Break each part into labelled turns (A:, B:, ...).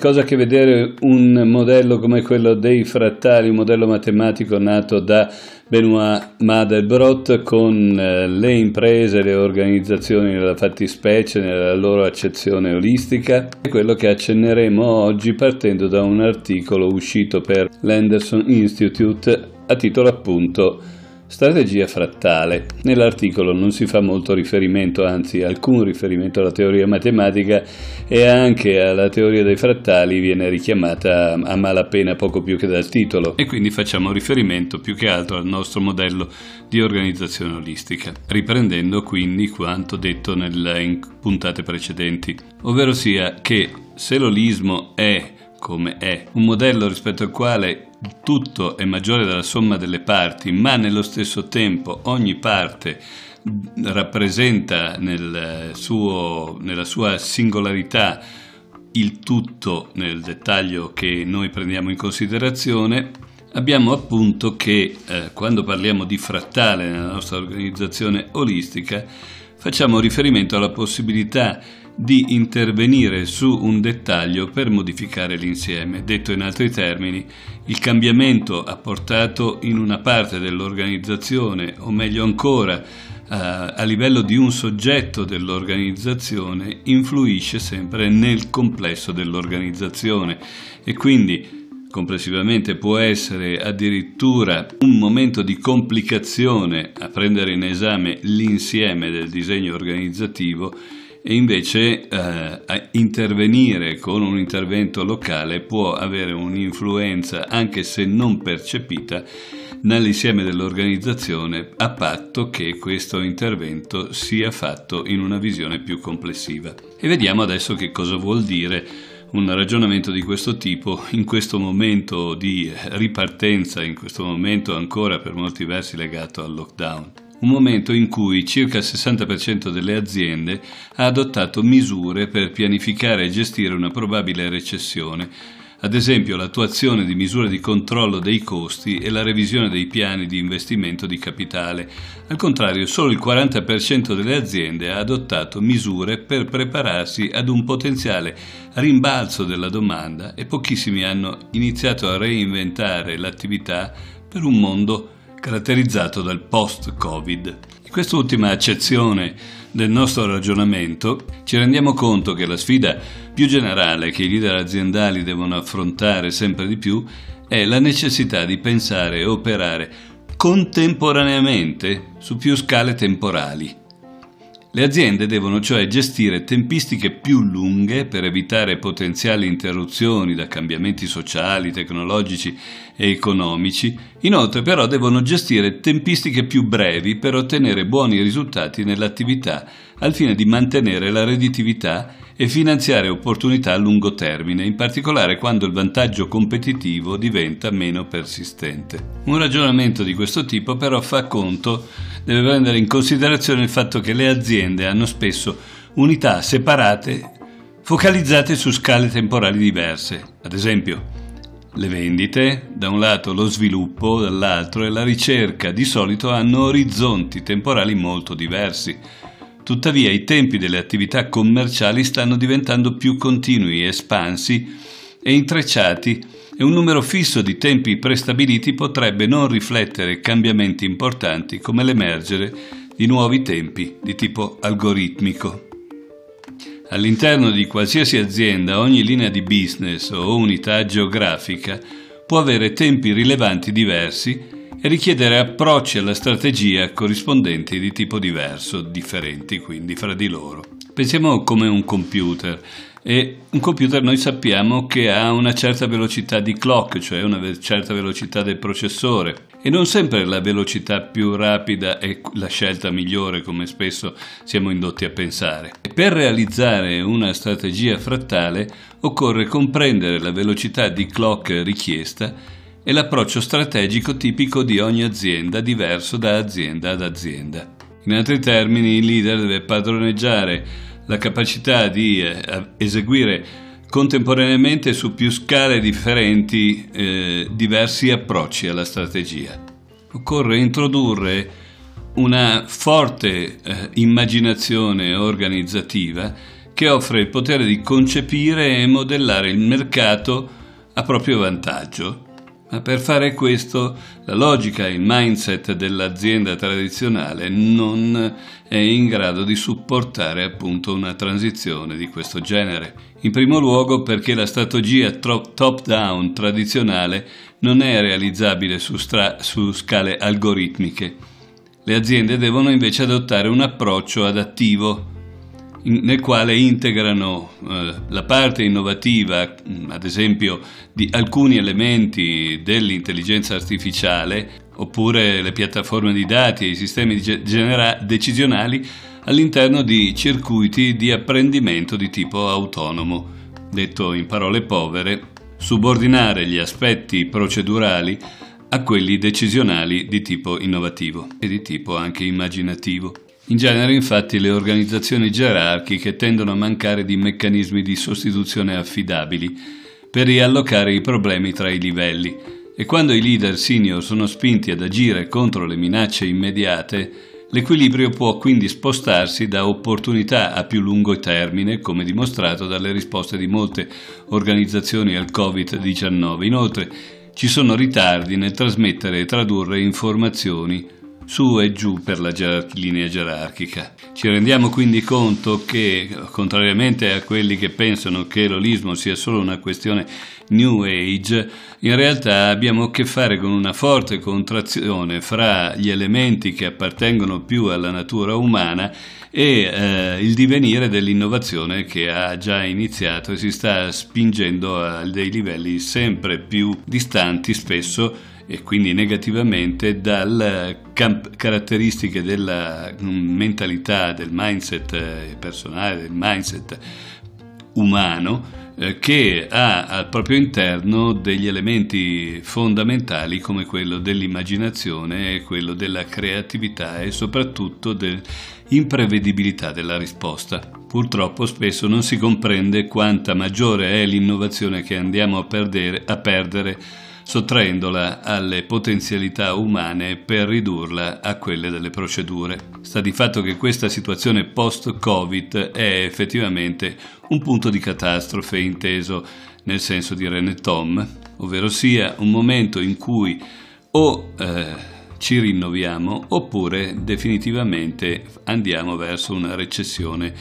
A: cosa che vedere un modello come quello dei frattali, un modello matematico nato da Benoit Madelbrot con eh, le imprese, le organizzazioni nella fattispecie, nella loro accezione olistica? È quello che accenneremo oggi partendo da un articolo uscito per l'Anderson Institute a titolo appunto Strategia frattale. Nell'articolo non si fa molto riferimento, anzi alcun riferimento alla teoria matematica e anche alla teoria dei frattali viene richiamata a malapena poco più che dal titolo e quindi facciamo riferimento più che altro al nostro modello di organizzazione olistica, riprendendo quindi quanto detto nelle, puntate precedenti, ovvero sia che se l'olismo è come è, un modello rispetto al quale tutto è maggiore della somma delle parti, ma nello stesso tempo ogni parte rappresenta nel suo, nella sua singolarità il tutto nel dettaglio che noi prendiamo in considerazione, abbiamo appunto che eh, quando parliamo di frattale nella nostra organizzazione olistica, facciamo riferimento alla possibilità di intervenire su un dettaglio per modificare l'insieme. Detto in altri termini, il cambiamento apportato in una parte dell'organizzazione, o meglio ancora, a livello di un soggetto dell'organizzazione, influisce sempre nel complesso dell'organizzazione e quindi complessivamente può essere addirittura un momento di complicazione a prendere in esame l'insieme del disegno organizzativo e invece eh, intervenire con un intervento locale può avere un'influenza anche se non percepita nell'insieme dell'organizzazione a patto che questo intervento sia fatto in una visione più complessiva. E vediamo adesso che cosa vuol dire un ragionamento di questo tipo in questo momento di ripartenza, in questo momento ancora per molti versi legato al lockdown un momento in cui circa il 60% delle aziende ha adottato misure per pianificare e gestire una probabile recessione, ad esempio l'attuazione di misure di controllo dei costi e la revisione dei piani di investimento di capitale. Al contrario, solo il 40% delle aziende ha adottato misure per prepararsi ad un potenziale rimbalzo della domanda e pochissimi hanno iniziato a reinventare l'attività per un mondo caratterizzato dal post-Covid. In quest'ultima accezione del nostro ragionamento ci rendiamo conto che la sfida più generale che i leader aziendali devono affrontare sempre di più è la necessità di pensare e operare contemporaneamente su più scale temporali le aziende devono cioè gestire tempistiche più lunghe per evitare potenziali interruzioni da cambiamenti sociali, tecnologici e economici, inoltre però devono gestire tempistiche più brevi per ottenere buoni risultati nell'attività al fine di mantenere la redditività e finanziare opportunità a lungo termine, in particolare quando il vantaggio competitivo diventa meno persistente. Un ragionamento di questo tipo però fa conto deve prendere in considerazione il fatto che le aziende hanno spesso unità separate focalizzate su scale temporali diverse. Ad esempio, le vendite, da un lato lo sviluppo, dall'altro e la ricerca di solito hanno orizzonti temporali molto diversi. Tuttavia i tempi delle attività commerciali stanno diventando più continui, espansi e intrecciati e un numero fisso di tempi prestabiliti potrebbe non riflettere cambiamenti importanti come l'emergere di nuovi tempi di tipo algoritmico. All'interno di qualsiasi azienda ogni linea di business o unità geografica può avere tempi rilevanti diversi e richiedere approcci alla strategia corrispondenti di tipo diverso, differenti quindi fra di loro. Pensiamo come un computer e un computer noi sappiamo che ha una certa velocità di clock, cioè una certa velocità del processore e non sempre la velocità più rapida è la scelta migliore come spesso siamo indotti a pensare. Per realizzare una strategia frattale occorre comprendere la velocità di clock richiesta e l'approccio strategico tipico di ogni azienda diverso da azienda ad azienda. In altri termini il leader deve padroneggiare la capacità di eh, eseguire contemporaneamente su più scale differenti eh, diversi approcci alla strategia. Occorre introdurre una forte eh, immaginazione organizzativa che offre il potere di concepire e modellare il mercato a proprio vantaggio. Ma per fare questo la logica e il mindset dell'azienda tradizionale non è in grado di supportare appunto una transizione di questo genere. In primo luogo perché la strategia top-down tradizionale non è realizzabile su, stra- su scale algoritmiche. Le aziende devono invece adottare un approccio adattivo nel quale integrano eh, la parte innovativa, ad esempio, di alcuni elementi dell'intelligenza artificiale, oppure le piattaforme di dati e i sistemi genera- decisionali all'interno di circuiti di apprendimento di tipo autonomo. Detto in parole povere, subordinare gli aspetti procedurali a quelli decisionali di tipo innovativo e di tipo anche immaginativo. In genere infatti le organizzazioni gerarchiche tendono a mancare di meccanismi di sostituzione affidabili per riallocare i problemi tra i livelli e quando i leader senior sono spinti ad agire contro le minacce immediate, l'equilibrio può quindi spostarsi da opportunità a più lungo termine, come dimostrato dalle risposte di molte organizzazioni al Covid-19. Inoltre ci sono ritardi nel trasmettere e tradurre informazioni su e giù per la gerar- linea gerarchica. Ci rendiamo quindi conto che, contrariamente a quelli che pensano che l'olismo sia solo una questione New Age, in realtà abbiamo a che fare con una forte contrazione fra gli elementi che appartengono più alla natura umana e eh, il divenire dell'innovazione che ha già iniziato e si sta spingendo a dei livelli sempre più distanti spesso e quindi negativamente dalle camp- caratteristiche della mm, mentalità, del mindset eh, personale, del mindset umano eh, che ha al proprio interno degli elementi fondamentali come quello dell'immaginazione quello della creatività e soprattutto dell'imprevedibilità della risposta. Purtroppo spesso non si comprende quanta maggiore è l'innovazione che andiamo a perdere, a perdere sottraendola alle potenzialità umane per ridurla a quelle delle procedure. Sta di fatto che questa situazione post-Covid è effettivamente un punto di catastrofe inteso nel senso di René Tom, ovvero sia un momento in cui o eh, ci rinnoviamo oppure definitivamente andiamo verso una recessione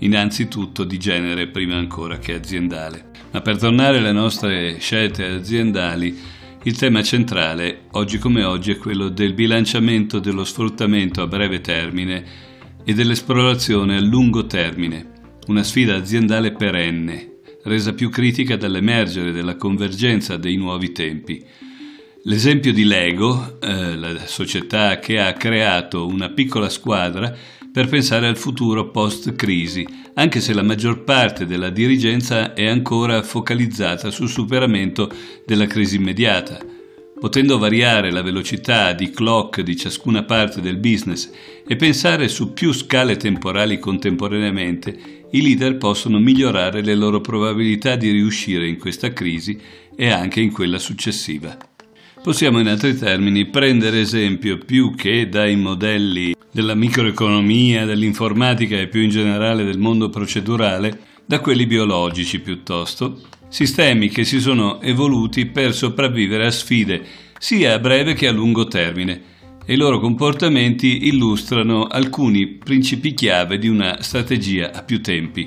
A: innanzitutto di genere prima ancora che aziendale. Ma per tornare alle nostre scelte aziendali, il tema centrale, oggi come oggi, è quello del bilanciamento dello sfruttamento a breve termine e dell'esplorazione a lungo termine, una sfida aziendale perenne, resa più critica dall'emergere della convergenza dei nuovi tempi. L'esempio di Lego, eh, la società che ha creato una piccola squadra per pensare al futuro post-crisi, anche se la maggior parte della dirigenza è ancora focalizzata sul superamento della crisi immediata. Potendo variare la velocità di clock di ciascuna parte del business e pensare su più scale temporali contemporaneamente, i leader possono migliorare le loro probabilità di riuscire in questa crisi e anche in quella successiva. Possiamo in altri termini prendere esempio più che dai modelli della microeconomia, dell'informatica e più in generale del mondo procedurale da quelli biologici piuttosto, sistemi che si sono evoluti per sopravvivere a sfide sia a breve che a lungo termine e i loro comportamenti illustrano alcuni principi chiave di una strategia a più tempi.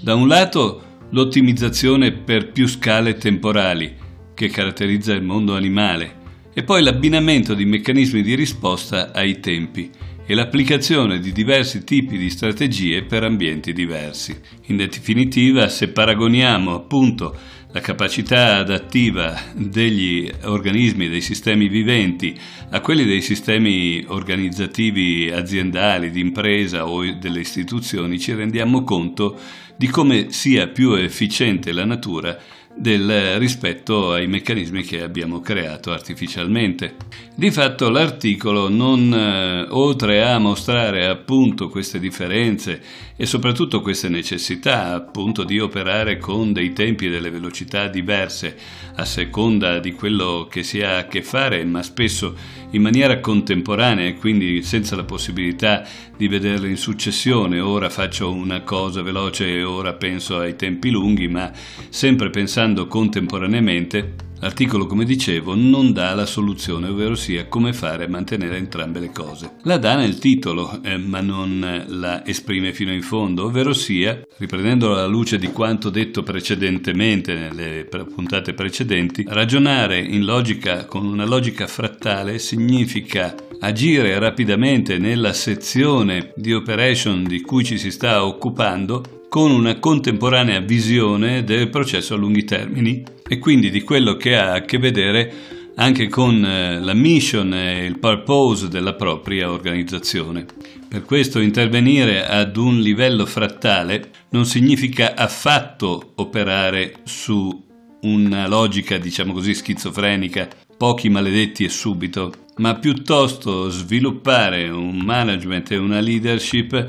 A: Da un lato l'ottimizzazione per più scale temporali, che caratterizza il mondo animale, e poi l'abbinamento di meccanismi di risposta ai tempi e l'applicazione di diversi tipi di strategie per ambienti diversi. In definitiva, se paragoniamo appunto la capacità adattiva degli organismi, dei sistemi viventi, a quelli dei sistemi organizzativi aziendali, di impresa o delle istituzioni, ci rendiamo conto di come sia più efficiente la natura del rispetto ai meccanismi che abbiamo creato artificialmente. Di fatto l'articolo non eh, oltre a mostrare appunto queste differenze e soprattutto queste necessità appunto di operare con dei tempi e delle velocità diverse a seconda di quello che si ha a che fare, ma spesso in maniera contemporanea e quindi senza la possibilità di vederle in successione, ora faccio una cosa veloce e ora penso ai tempi lunghi, ma sempre pensando contemporaneamente, L'articolo, come dicevo, non dà la soluzione, ovvero sia come fare a mantenere entrambe le cose. La dà nel titolo, eh, ma non la esprime fino in fondo, ovvero sia, riprendendo alla luce di quanto detto precedentemente nelle puntate precedenti, ragionare in logica con una logica frattale significa agire rapidamente nella sezione di operation di cui ci si sta occupando con una contemporanea visione del processo a lunghi termini e quindi di quello che ha a che vedere anche con eh, la mission e il purpose della propria organizzazione. Per questo intervenire ad un livello frattale non significa affatto operare su una logica, diciamo così, schizofrenica, pochi maledetti e subito, ma piuttosto sviluppare un management e una leadership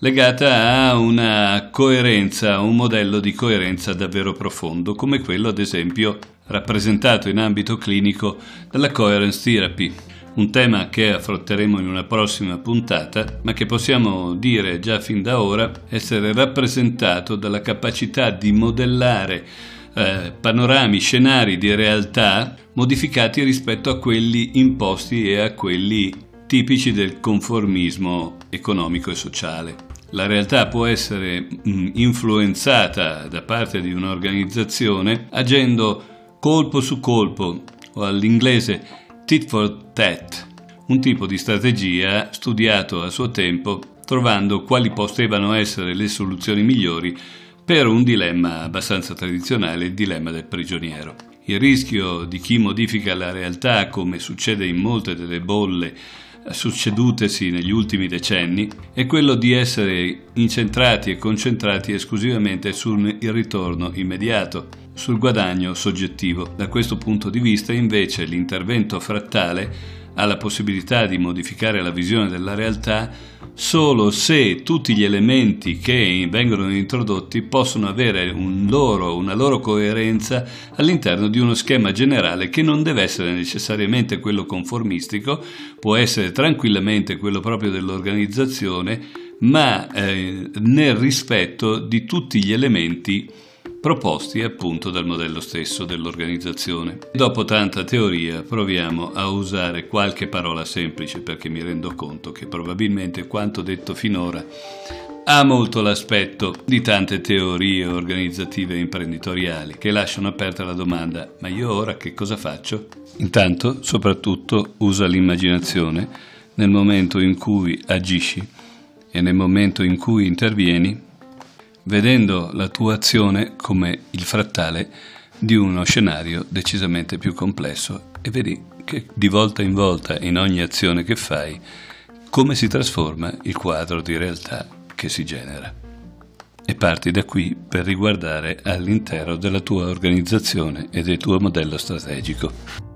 A: legata a una coerenza, un modello di coerenza davvero profondo, come quello ad esempio rappresentato in ambito clinico dalla coherence therapy, un tema che affronteremo in una prossima puntata, ma che possiamo dire già fin da ora essere rappresentato dalla capacità di modellare eh, panorami, scenari di realtà modificati rispetto a quelli imposti e a quelli tipici del conformismo economico e sociale. La realtà può essere mm, influenzata da parte di un'organizzazione agendo colpo su colpo o all'inglese tit for tat, un tipo di strategia studiato a suo tempo trovando quali potevano essere le soluzioni migliori per un dilemma abbastanza tradizionale, il dilemma del prigioniero. Il rischio di chi modifica la realtà, come succede in molte delle bolle succedutesi negli ultimi decenni è quello di essere incentrati e concentrati esclusivamente sul ritorno immediato, sul guadagno soggettivo. Da questo punto di vista invece l'intervento frattale ha la possibilità di modificare la visione della realtà solo se tutti gli elementi che vengono introdotti possono avere un loro, una loro coerenza all'interno di uno schema generale che non deve essere necessariamente quello conformistico, può essere tranquillamente quello proprio dell'organizzazione, ma eh, nel rispetto di tutti gli elementi proposti appunto dal modello stesso dell'organizzazione. Dopo tanta teoria proviamo a usare qualche parola semplice perché mi rendo conto che probabilmente quanto detto finora ha molto l'aspetto di tante teorie organizzative e imprenditoriali che lasciano aperta la domanda ma io ora che cosa faccio? Intanto soprattutto usa l'immaginazione nel momento in cui agisci e nel momento in cui intervieni vedendo la tua azione come il frattale di uno scenario decisamente più complesso e vedi che di volta in volta in ogni azione che fai come si trasforma il quadro di realtà che si genera. E parti da qui per riguardare all'intero della tua organizzazione e del tuo modello strategico.